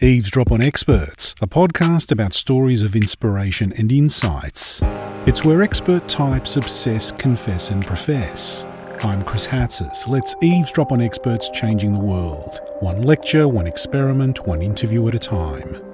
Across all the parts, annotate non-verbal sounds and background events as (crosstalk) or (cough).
Eavesdrop on Experts, a podcast about stories of inspiration and insights. It's where expert types obsess, confess, and profess. I'm Chris Hatzis. Let's eavesdrop on experts changing the world. One lecture, one experiment, one interview at a time.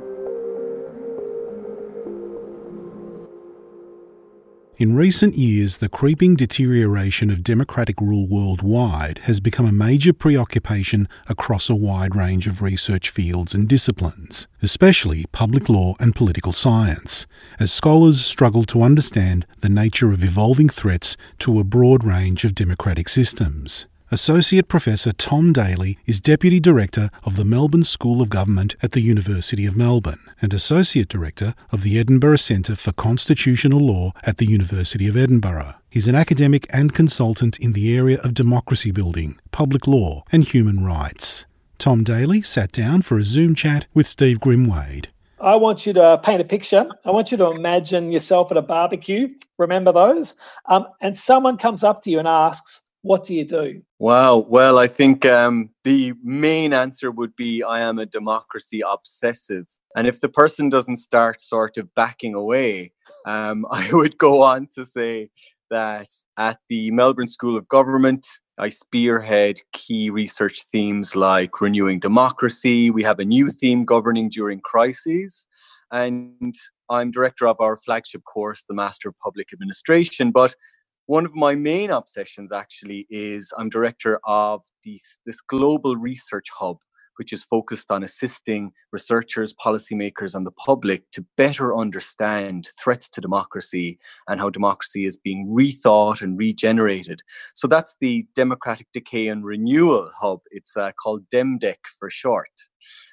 In recent years, the creeping deterioration of democratic rule worldwide has become a major preoccupation across a wide range of research fields and disciplines, especially public law and political science, as scholars struggle to understand the nature of evolving threats to a broad range of democratic systems. Associate Professor Tom Daly is Deputy Director of the Melbourne School of Government at the University of Melbourne and Associate Director of the Edinburgh Centre for Constitutional Law at the University of Edinburgh. He's an academic and consultant in the area of democracy building, public law, and human rights. Tom Daly sat down for a Zoom chat with Steve Grimwade. I want you to paint a picture. I want you to imagine yourself at a barbecue. Remember those? Um, and someone comes up to you and asks, what do you do? Wow. Well, I think um, the main answer would be I am a democracy obsessive. And if the person doesn't start sort of backing away, um, (laughs) I would go on to say that at the Melbourne School of Government, I spearhead key research themes like renewing democracy. We have a new theme governing during crises. And I'm director of our flagship course, the Master of Public Administration. But one of my main obsessions actually is I'm director of this, this global research hub, which is focused on assisting researchers, policymakers, and the public to better understand threats to democracy and how democracy is being rethought and regenerated. So that's the Democratic Decay and Renewal Hub. It's uh, called DemDec for short.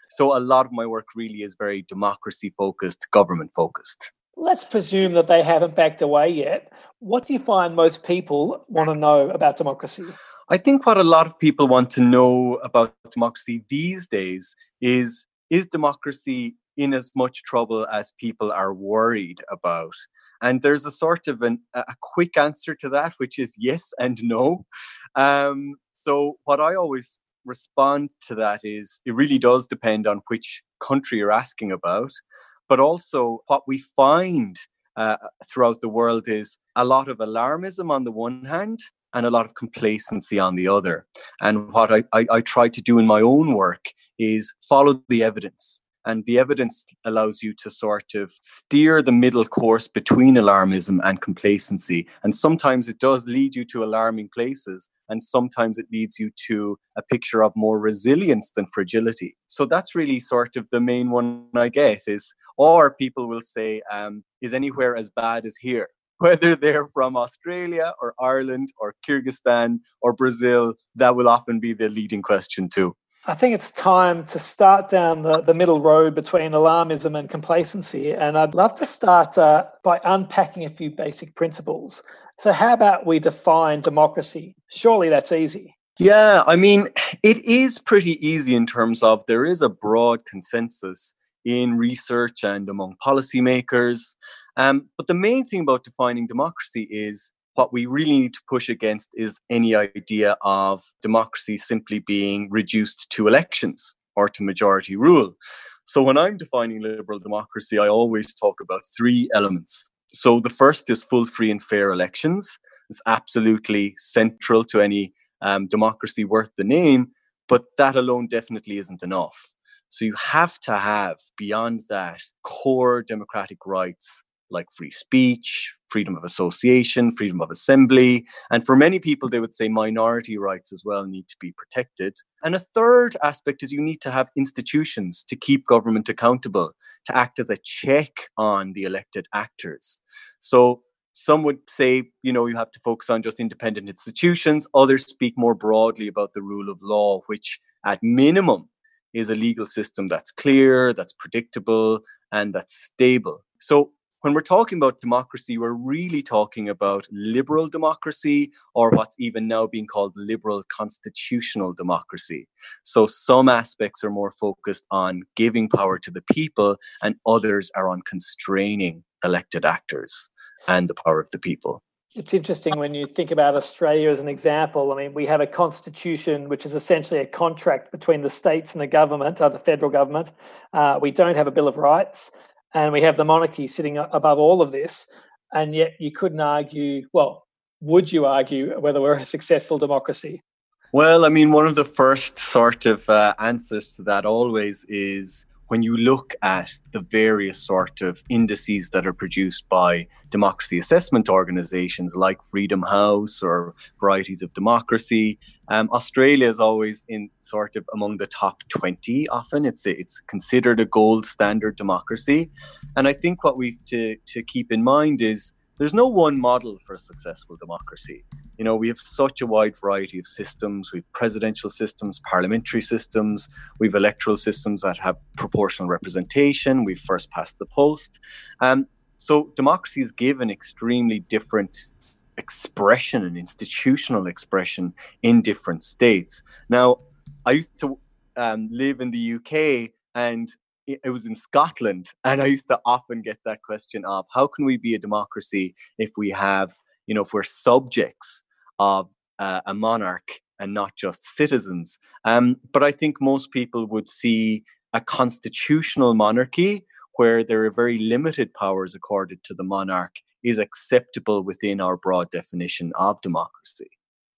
So a lot of my work really is very democracy focused, government focused. Let's presume that they haven't backed away yet. What do you find most people want to know about democracy? I think what a lot of people want to know about democracy these days is is democracy in as much trouble as people are worried about? And there's a sort of an, a quick answer to that, which is yes and no. Um, so, what I always respond to that is it really does depend on which country you're asking about. But also, what we find uh, throughout the world is a lot of alarmism on the one hand and a lot of complacency on the other. And what I, I, I try to do in my own work is follow the evidence. And the evidence allows you to sort of steer the middle course between alarmism and complacency. And sometimes it does lead you to alarming places, and sometimes it leads you to a picture of more resilience than fragility. So that's really sort of the main one I get is, or people will say, um, is anywhere as bad as here? (laughs) Whether they're from Australia or Ireland or Kyrgyzstan or Brazil, that will often be the leading question too. I think it's time to start down the, the middle road between alarmism and complacency. And I'd love to start uh, by unpacking a few basic principles. So, how about we define democracy? Surely that's easy. Yeah, I mean, it is pretty easy in terms of there is a broad consensus in research and among policymakers. Um, but the main thing about defining democracy is what we really need to push against is any idea of democracy simply being reduced to elections or to majority rule. So when I'm defining liberal democracy, I always talk about three elements. So the first is full, free, and fair elections. It's absolutely central to any um, democracy worth the name, but that alone definitely isn't enough. So you have to have, beyond that, core democratic rights like free speech, freedom of association, freedom of assembly. And for many people, they would say minority rights as well need to be protected. And a third aspect is you need to have institutions to keep government accountable, to act as a check on the elected actors. So some would say, you know, you have to focus on just independent institutions. Others speak more broadly about the rule of law, which at minimum is a legal system that's clear, that's predictable, and that's stable. So when we're talking about democracy, we're really talking about liberal democracy or what's even now being called liberal constitutional democracy. So some aspects are more focused on giving power to the people, and others are on constraining elected actors and the power of the people. It's interesting when you think about Australia as an example. I mean, we have a constitution which is essentially a contract between the states and the government, or the federal government. Uh, we don't have a Bill of Rights, and we have the monarchy sitting above all of this. And yet, you couldn't argue. Well, would you argue whether we're a successful democracy? Well, I mean, one of the first sort of uh, answers to that always is when you look at the various sort of indices that are produced by democracy assessment organizations like Freedom House or Varieties of Democracy, um, Australia is always in sort of among the top 20 often. It's, it's considered a gold standard democracy. And I think what we've to, to keep in mind is there's no one model for a successful democracy. You know, we have such a wide variety of systems. We've presidential systems, parliamentary systems, we've electoral systems that have proportional representation. We've first past the post. Um, so democracies give an extremely different expression and institutional expression in different states. Now, I used to um, live in the UK and it was in Scotland, and I used to often get that question of how can we be a democracy if we have, you know, if we're subjects of uh, a monarch and not just citizens. Um, but I think most people would see a constitutional monarchy where there are very limited powers accorded to the monarch is acceptable within our broad definition of democracy.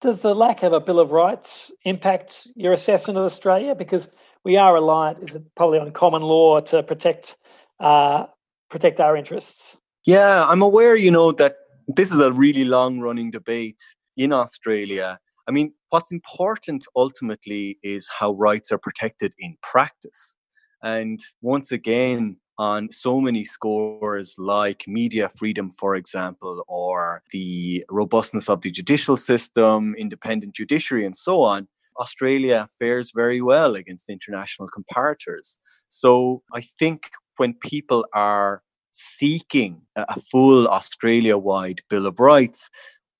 Does the lack of a Bill of Rights impact your assessment of Australia? Because we are reliant, is it probably on common law to protect uh, protect our interests? Yeah, I'm aware, you know, that this is a really long running debate in Australia. I mean, what's important ultimately is how rights are protected in practice. And once again, on so many scores like media freedom, for example, or the robustness of the judicial system, independent judiciary, and so on, Australia fares very well against international comparators. So I think when people are seeking a full Australia wide Bill of Rights,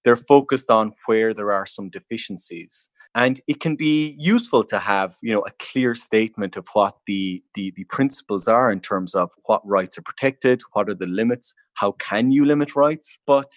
they're focused on where there are some deficiencies. And it can be useful to have, you know, a clear statement of what the, the, the principles are in terms of what rights are protected, what are the limits, how can you limit rights. But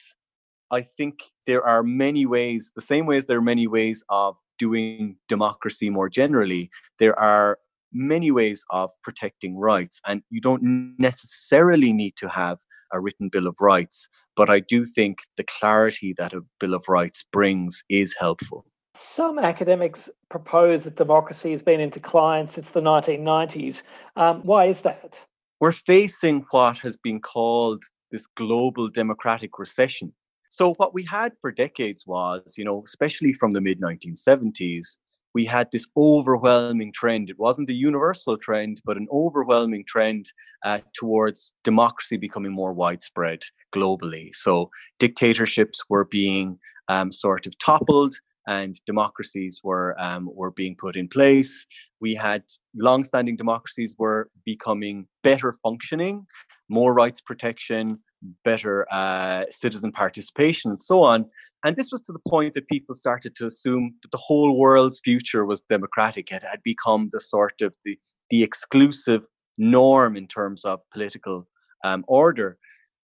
I think there are many ways, the same ways there are many ways of doing democracy more generally, there are many ways of protecting rights. And you don't necessarily need to have a written Bill of Rights. But I do think the clarity that a Bill of Rights brings is helpful. Some academics propose that democracy has been in decline since the 1990s. Um, why is that? We're facing what has been called this global democratic recession. So what we had for decades was, you know, especially from the mid 1970s, we had this overwhelming trend. It wasn't a universal trend, but an overwhelming trend uh, towards democracy becoming more widespread globally. So dictatorships were being um, sort of toppled, and democracies were um, were being put in place. We had long-standing democracies were becoming better functioning, more rights protection, better uh, citizen participation, and so on. And this was to the point that people started to assume that the whole world's future was democratic. It had become the sort of the, the exclusive norm in terms of political um, order.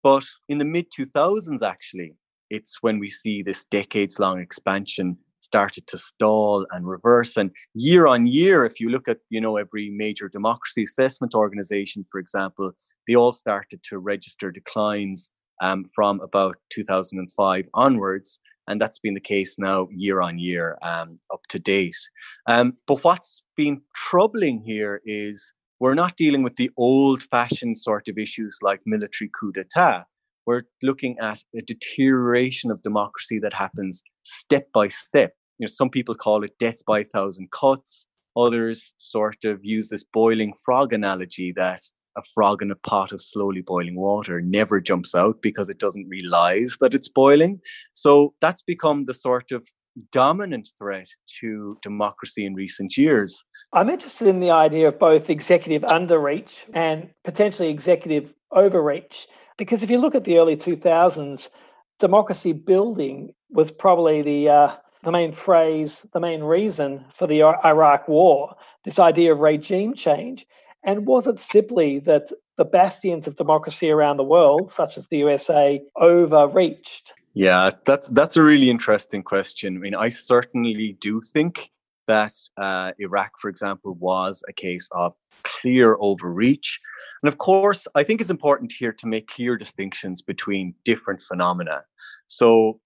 But in the mid 2000s, actually, it's when we see this decades long expansion started to stall and reverse. And year on year if you look at you know every major democracy assessment organization for example they all started to register declines um, from about 2005 onwards. And that's been the case now year on year um, up to date. Um, but what's been troubling here is we're not dealing with the old fashioned sort of issues like military coup d'etat we're looking at a deterioration of democracy that happens step by step. You know, some people call it death by a thousand cuts. Others sort of use this boiling frog analogy that a frog in a pot of slowly boiling water never jumps out because it doesn't realize that it's boiling. So that's become the sort of dominant threat to democracy in recent years. I'm interested in the idea of both executive underreach and potentially executive overreach. Because if you look at the early 2000s, democracy building was probably the uh, the main phrase, the main reason for the Iraq War. This idea of regime change, and was it simply that the bastions of democracy around the world, such as the USA, overreached? Yeah, that's that's a really interesting question. I mean, I certainly do think that uh, Iraq, for example, was a case of clear overreach. And of course, I think it's important here to make clear distinctions between different phenomena. So,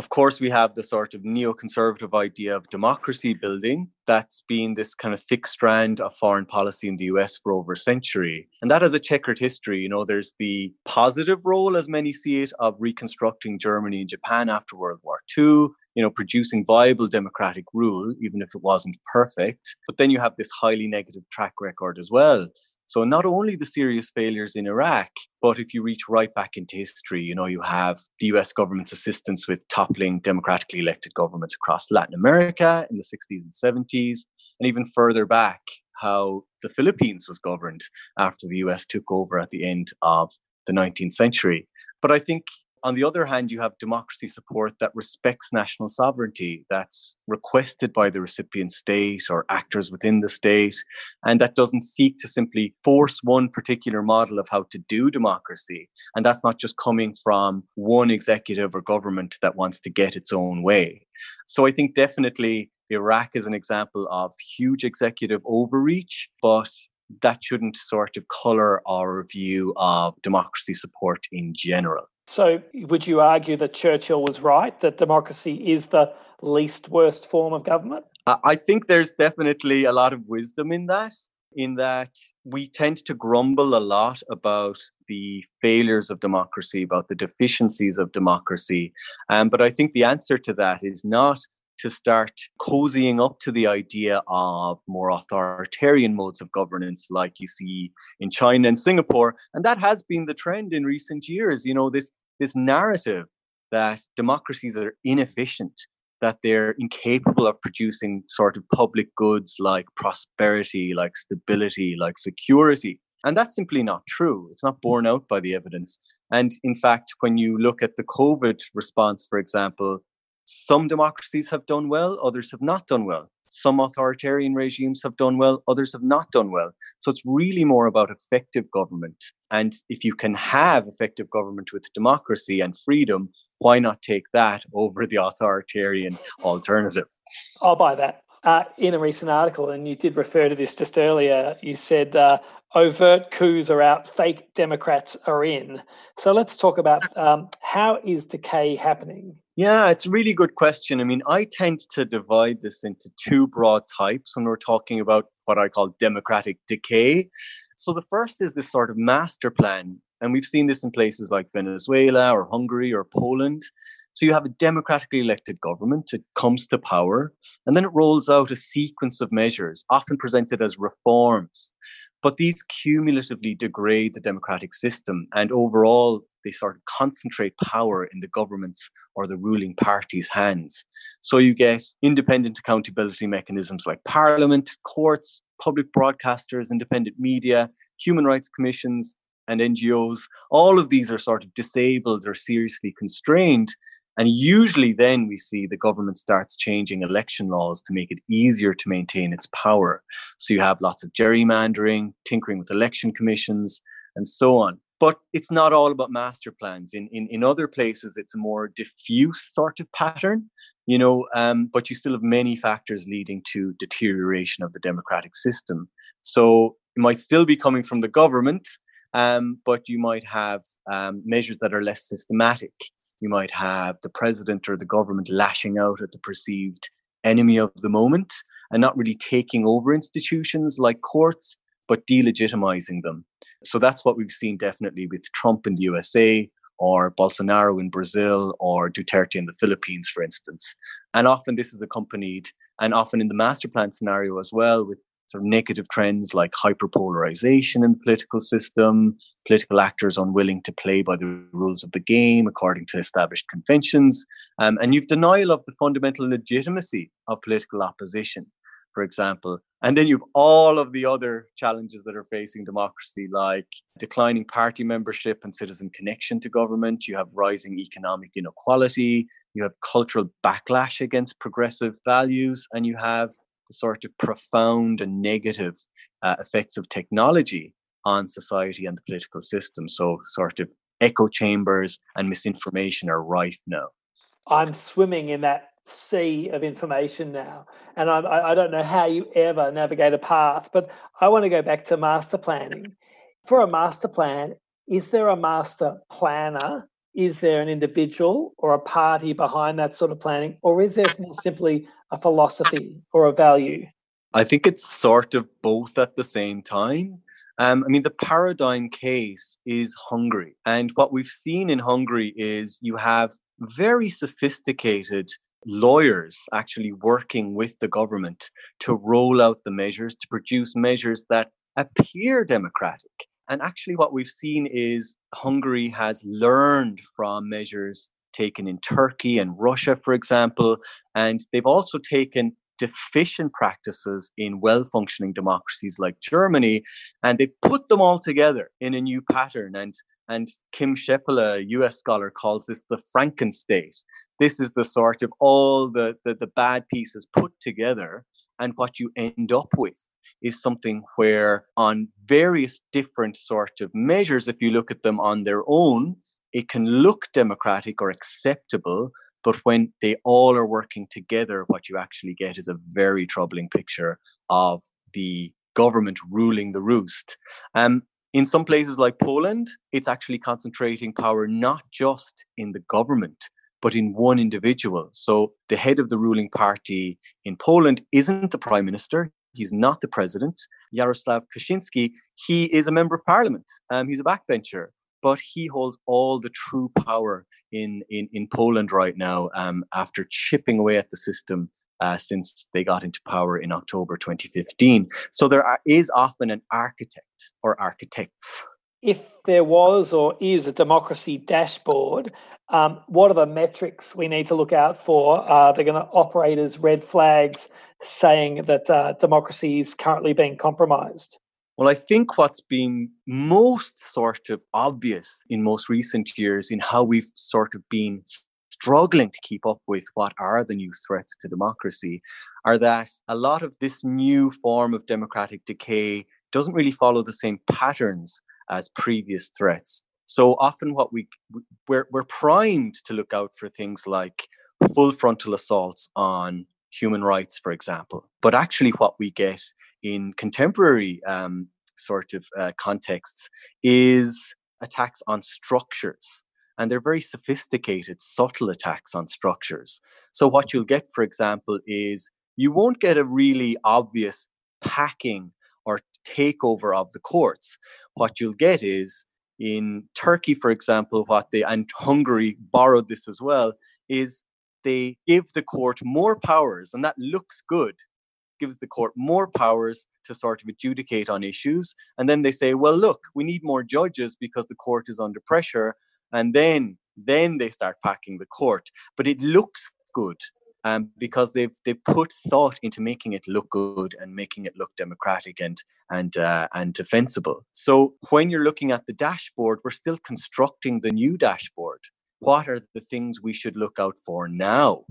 of course, we have the sort of neoconservative idea of democracy building that's been this kind of thick strand of foreign policy in the US for over a century. And that has a checkered history. You know, there's the positive role, as many see it, of reconstructing Germany and Japan after World War II you know, producing viable democratic rule, even if it wasn't perfect. But then you have this highly negative track record as well. So not only the serious failures in Iraq, but if you reach right back into history, you know, you have the US government's assistance with toppling democratically elected governments across Latin America in the 60s and 70s, and even further back, how the Philippines was governed after the US took over at the end of the 19th century. But I think on the other hand, you have democracy support that respects national sovereignty, that's requested by the recipient state or actors within the state, and that doesn't seek to simply force one particular model of how to do democracy. And that's not just coming from one executive or government that wants to get its own way. So I think definitely Iraq is an example of huge executive overreach, but that shouldn't sort of color our view of democracy support in general. So, would you argue that Churchill was right that democracy is the least worst form of government? I think there's definitely a lot of wisdom in that, in that we tend to grumble a lot about the failures of democracy, about the deficiencies of democracy. Um, but I think the answer to that is not to start cozying up to the idea of more authoritarian modes of governance like you see in China and Singapore. And that has been the trend in recent years. You know, this this narrative that democracies are inefficient, that they're incapable of producing sort of public goods like prosperity, like stability, like security. And that's simply not true. It's not borne out by the evidence. And in fact, when you look at the COVID response, for example, some democracies have done well, others have not done well. Some authoritarian regimes have done well, others have not done well. So it's really more about effective government. And if you can have effective government with democracy and freedom, why not take that over the authoritarian alternative? I'll buy that. Uh, in a recent article, and you did refer to this just earlier, you said uh, overt coups are out, fake Democrats are in. So let's talk about um, how is decay happening? Yeah, it's a really good question. I mean, I tend to divide this into two broad types when we're talking about what I call democratic decay. So the first is this sort of master plan. And we've seen this in places like Venezuela or Hungary or Poland. So you have a democratically elected government, it comes to power, and then it rolls out a sequence of measures, often presented as reforms. But these cumulatively degrade the democratic system, and overall, they sort of concentrate power in the government's or the ruling party's hands. So you get independent accountability mechanisms like parliament, courts, public broadcasters, independent media, human rights commissions, and NGOs. All of these are sort of disabled or seriously constrained. And usually, then we see the government starts changing election laws to make it easier to maintain its power. So you have lots of gerrymandering, tinkering with election commissions, and so on. But it's not all about master plans. In, in in other places it's a more diffuse sort of pattern you know um, but you still have many factors leading to deterioration of the democratic system. So it might still be coming from the government um, but you might have um, measures that are less systematic you might have the president or the government lashing out at the perceived enemy of the moment and not really taking over institutions like courts but delegitimizing them. So that's what we've seen definitely with Trump in the USA or Bolsonaro in Brazil or Duterte in the Philippines, for instance. And often this is accompanied, and often in the master plan scenario as well, with sort of negative trends like hyperpolarization in the political system, political actors unwilling to play by the rules of the game according to established conventions, um, and you've denial of the fundamental legitimacy of political opposition for example. And then you've all of the other challenges that are facing democracy, like declining party membership and citizen connection to government. You have rising economic inequality. You have cultural backlash against progressive values. And you have the sort of profound and negative uh, effects of technology on society and the political system. So, sort of echo chambers and misinformation are rife now. I'm swimming in that sea of information now. And I, I don't know how you ever navigate a path, but I want to go back to master planning. For a master plan, is there a master planner? Is there an individual or a party behind that sort of planning? Or is there more simply a philosophy or a value? I think it's sort of both at the same time. Um, I mean, the paradigm case is Hungary. And what we've seen in Hungary is you have very sophisticated lawyers actually working with the government to roll out the measures, to produce measures that appear democratic. And actually, what we've seen is Hungary has learned from measures taken in Turkey and Russia, for example, and they've also taken deficient practices in well functioning democracies like Germany, and they put them all together in a new pattern. And and Kim Scheppele, a US scholar, calls this the Frankenstate. This is the sort of all the, the, the bad pieces put together. And what you end up with is something where, on various different sort of measures, if you look at them on their own, it can look democratic or acceptable. But when they all are working together, what you actually get is a very troubling picture of the government ruling the roost. Um, in some places like Poland, it's actually concentrating power not just in the government, but in one individual. So the head of the ruling party in Poland isn't the prime minister. He's not the president. Jaroslaw Kaczynski, he is a member of parliament. Um, he's a backbencher, but he holds all the true power in, in, in Poland right now um, after chipping away at the system uh, since they got into power in October 2015. So there are, is often an architect or architects. If there was or is a democracy dashboard, um, what are the metrics we need to look out for? Are they going to operate as red flags saying that uh, democracy is currently being compromised? Well, I think what's been most sort of obvious in most recent years in how we've sort of been struggling to keep up with what are the new threats to democracy are that a lot of this new form of democratic decay doesn't really follow the same patterns as previous threats. So often, what we we're, we're primed to look out for things like full frontal assaults on human rights, for example. But actually, what we get in contemporary um, sort of uh, contexts is attacks on structures and they're very sophisticated, subtle attacks on structures. So, what you'll get, for example, is you won't get a really obvious packing or takeover of the courts. What you'll get is in Turkey, for example, what they and (laughs) Hungary borrowed this as well, is they give the court more powers, and that looks good, gives the court more powers to sort of adjudicate on issues. And then they say, well, look, we need more judges because the court is under pressure and then then they start packing the court. But it looks good um, because they've they've put thought into making it look good and making it look democratic and and uh, and defensible. So when you're looking at the dashboard, we're still constructing the new dashboard. What are the things we should look out for now?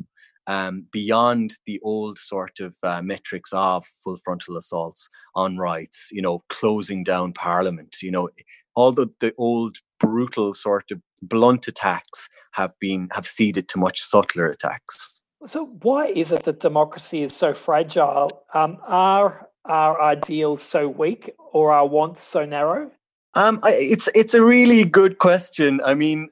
Um, beyond the old sort of uh, metrics of full frontal assaults on rights, you know, closing down parliament, you know, all the, the old brutal sort of blunt attacks have been have ceded to much subtler attacks. So why is it that democracy is so fragile? Um, are our ideals so weak or our wants so narrow? Um, I, it's it's a really good question. I mean,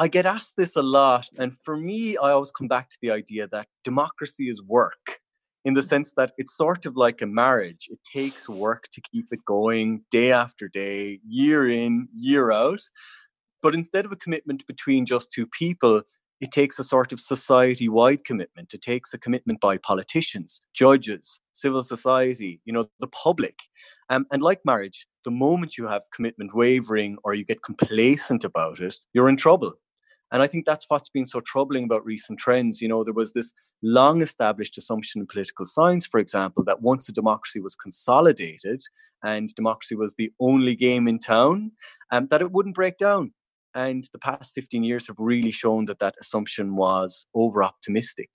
I get asked this a lot, and for me, I always come back to the idea that democracy is work in the sense that it's sort of like a marriage. It takes work to keep it going day after day, year in, year out. But instead of a commitment between just two people, it takes a sort of society wide commitment. It takes a commitment by politicians, judges, civil society, you know, the public. Um, and like marriage, the moment you have commitment wavering or you get complacent about it, you're in trouble. And I think that's what's been so troubling about recent trends. You know, there was this long established assumption in political science, for example, that once a democracy was consolidated and democracy was the only game in town, um, that it wouldn't break down. And the past 15 years have really shown that that assumption was over optimistic.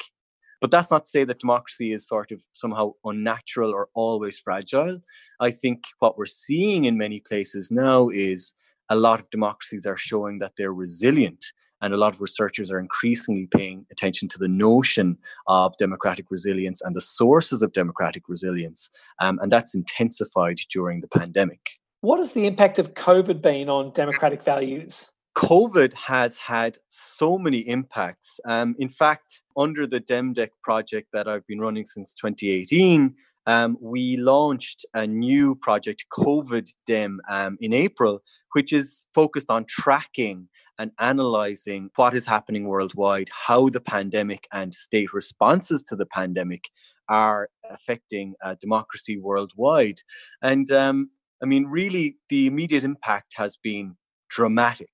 But that's not to say that democracy is sort of somehow unnatural or always fragile. I think what we're seeing in many places now is a lot of democracies are showing that they're resilient and a lot of researchers are increasingly paying attention to the notion of democratic resilience and the sources of democratic resilience. Um, and that's intensified during the pandemic. What has the impact of COVID been on democratic values? COVID has had so many impacts. Um, in fact, under the DemDec project that I've been running since 2018, um, we launched a new project, COVID Dem, um, in April, which is focused on tracking and analyzing what is happening worldwide, how the pandemic and state responses to the pandemic are affecting uh, democracy worldwide. And um, I mean, really, the immediate impact has been dramatic.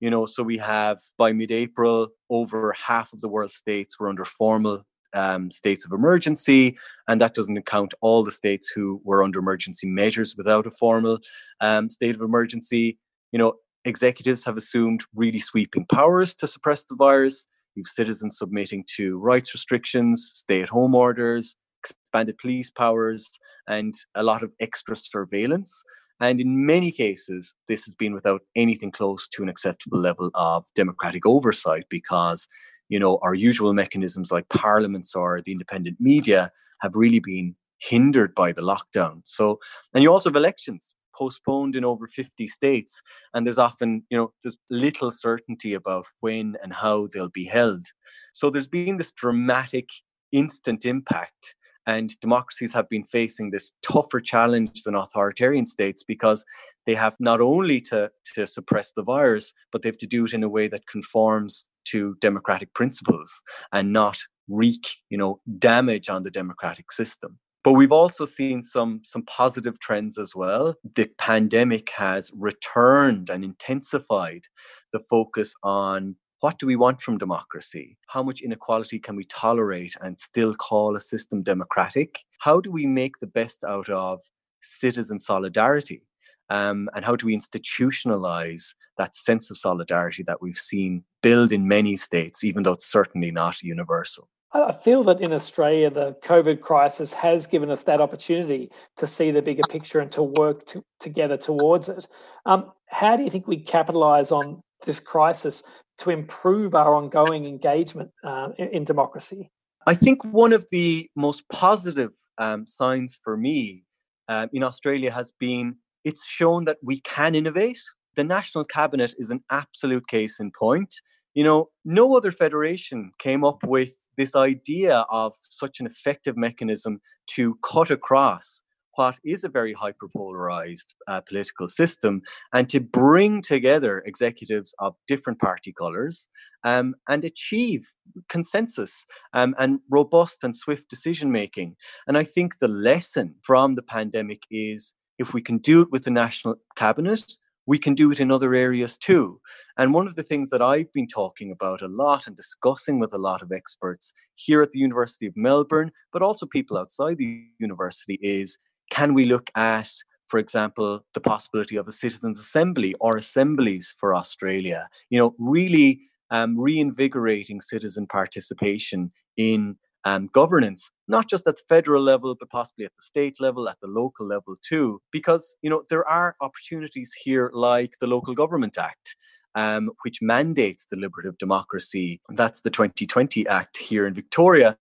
You know, so we have by mid April, over half of the world states were under formal um, states of emergency, and that doesn't account all the states who were under emergency measures without a formal um, state of emergency. You know, executives have assumed really sweeping powers to suppress the virus. You've citizens submitting to rights restrictions, stay at home orders, expanded police powers, and a lot of extra surveillance. And in many cases, this has been without anything close to an acceptable level of democratic oversight because you know, our usual mechanisms like parliaments or the independent media have really been hindered by the lockdown. So, and you also have elections postponed in over 50 states and there's often you know there's little certainty about when and how they'll be held so there's been this dramatic instant impact and democracies have been facing this tougher challenge than authoritarian states because they have not only to, to suppress the virus, but they have to do it in a way that conforms to democratic principles and not wreak, you know, damage on the democratic system. But we've also seen some some positive trends as well. The pandemic has returned and intensified the focus on what do we want from democracy? How much inequality can we tolerate and still call a system democratic? How do we make the best out of citizen solidarity? Um, and how do we institutionalize that sense of solidarity that we've seen build in many states, even though it's certainly not universal? I feel that in Australia, the COVID crisis has given us that opportunity to see the bigger picture and to work to, together towards it. Um, how do you think we capitalise on this crisis to improve our ongoing engagement uh, in, in, democracy? I think one of the most positive um, signs for me um, in Australia has been it's shown that we can innovate. The National Cabinet is an absolute case in point. You know, no other federation came up with this idea of such an effective mechanism to cut across what is a very hyperpolarized uh, political system and to bring together executives of different party colors um, and achieve consensus um, and robust and swift decision making. And I think the lesson from the pandemic is if we can do it with the national cabinet, we can do it in other areas too. And one of the things that I've been talking about a lot and discussing with a lot of experts here at the University of Melbourne, but also people outside the university, is can we look at, for example, the possibility of a citizens' assembly or assemblies for Australia? You know, really um, reinvigorating citizen participation in um, governance, not just at the federal level, but possibly at the state level, at the local level too. Because you know there are opportunities here, like the Local Government Act, um, which mandates deliberative democracy. That's the 2020 Act here in Victoria,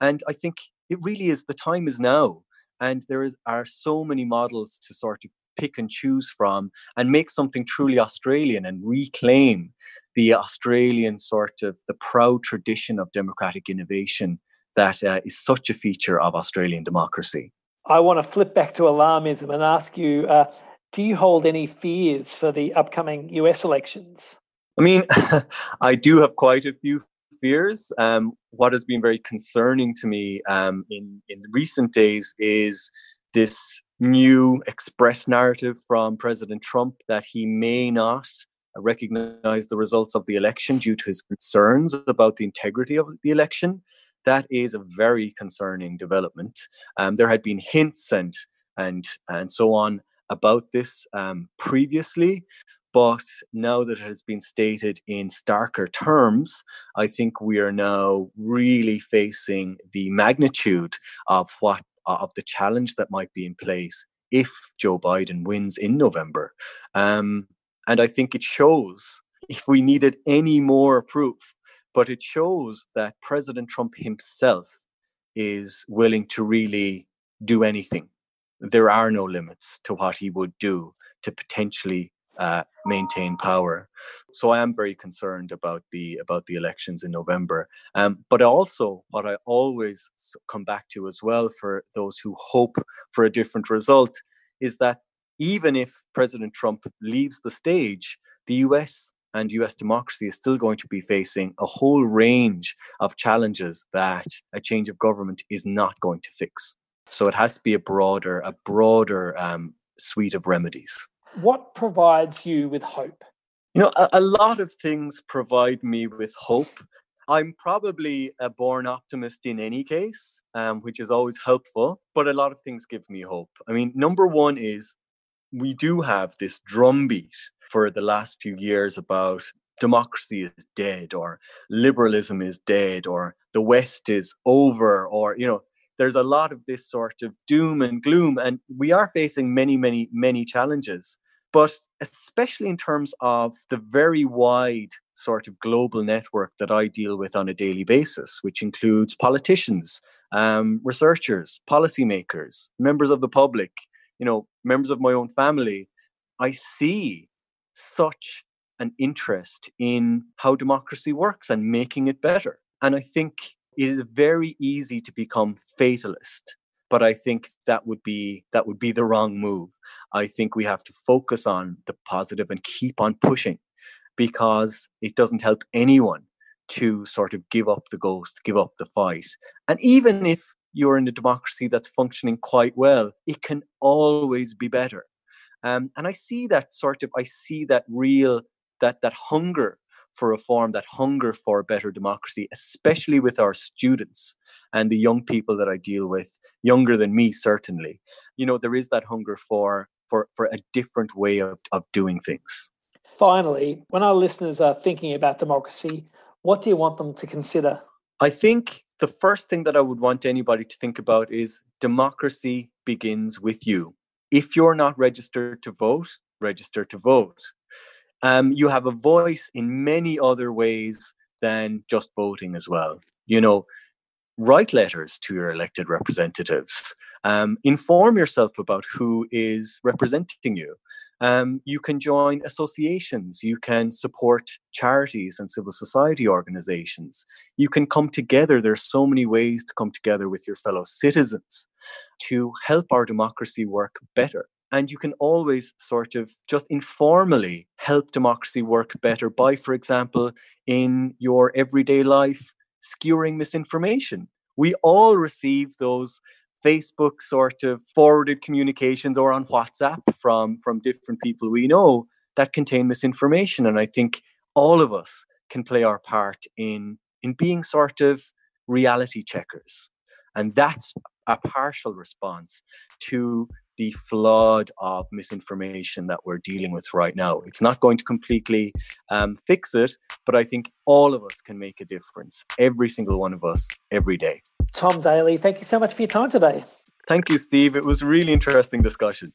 and I think it really is the time is now, and there is are so many models to sort of pick and choose from and make something truly Australian and reclaim the Australian sort of the proud tradition of democratic innovation that uh, is such a feature of Australian democracy. I want to flip back to alarmism and ask you uh, do you hold any fears for the upcoming US elections? I mean, (laughs) I do have quite a few fears. Um, what has been very concerning to me um, in, in recent days is this new express narrative from President Trump that he may not recognize the results of the election due to his concerns about the integrity of the election that is a very concerning development. Um, there had been hints and and and so on about this um, previously, but now that it has been stated in starker terms, I think we are now really facing the magnitude of what of the challenge that might be in place if Joe Biden wins in November. Um, And I think it shows, if we needed any more proof, but it shows that President Trump himself is willing to really do anything. There are no limits to what he would do to potentially uh, maintain power. So I am very concerned about the about the elections in November. Um, but also, what I always come back to as well for those who hope for a different result is that even if President Trump leaves the stage, the U.S. and US democracy is still going to be facing a whole range of challenges that a change of government is not going to fix. So it has to be a broader, a broader um, suite of remedies. What provides you with hope? You know, a, a lot of things provide me with hope. I'm probably a born optimist in any case, um, which is always helpful, but a lot of things give me hope. I mean, number one is we do have this drumbeat for the last few years about democracy is dead or liberalism is dead or the west is over or you know there's a lot of this sort of doom and gloom and we are facing many many many challenges. But especially in terms of the very wide sort of global network that I deal with on a daily basis, which includes politicians, um, researchers, policymakers, members of the public, you know, members of my own family, I see such an interest in how democracy works and making it better. And I think it is very easy to become fatalist but i think that would be that would be the wrong move. I think we have to focus on the positive and keep on pushing because it doesn't help anyone to sort of give up the ghost give up the fight. And even if you're in a democracy that's functioning quite well it can always be better um, and i see that sort of i see that real that that hunger for reform, that hunger for a better democracy, especially with our students and the young people that I deal with, younger than me certainly. You know, there is that hunger for for for a different way of, of doing things. Finally, when our listeners are thinking about democracy, what do you want them to consider? I think the first thing that I would want anybody to think about is democracy begins with you. If you're not registered to vote, register to vote um, you have a voice in many other ways than just voting as well. You know, write letters to your elected representatives. Um, inform yourself about who is representing you. Um, you can join associations. You can support charities and civil society organizations. You can come together. There's so many ways to come together with your fellow citizens to help our democracy work better. And you can always sort of just informally help democracy work better by, for example, in your everyday life, skewering misinformation. We all receive those Facebook sort of forwarded communications or on WhatsApp from, from different people we know that contain misinformation. And I think all of us can play our part in, in being sort of reality checkers. And that's a partial response to the flood of misinformation that we're dealing with right now. It's not going to completely um, fix it, but I think all of us can make a difference. Every single one of us, every day. Tom Daly, thank you so much for your time today. Thank you, Steve. It was a really interesting discussion.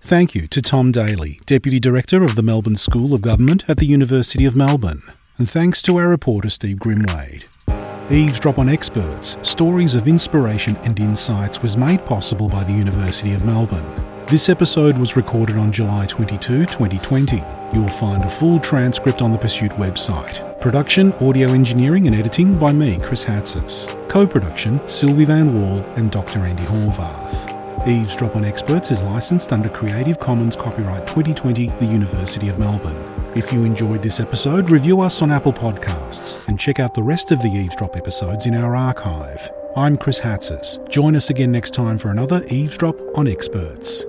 Thank you to Tom Daly, Deputy Director of the Melbourne School of Government at the University of Melbourne. And thanks to our reporter, Steve Grimwade. Eavesdrop on Experts Stories of Inspiration and Insights was made possible by the University of Melbourne. This episode was recorded on July 22, 2020. You will find a full transcript on the Pursuit website. Production, audio engineering, and editing by me, Chris Hatzis. Co production, Silvi Vann-Wall and Dr. Andi Horvath. Eavesdrop on Experts is licensed under Creative Commons Copyright 2020, the University of Melbourne. If you enjoyed this episode, review us on Apple Podcasts and check out the rest of the Eavesdrop episodes in our archive. I'm Chris Hatzis. Join us again next time for another Eavesdrop on Experts.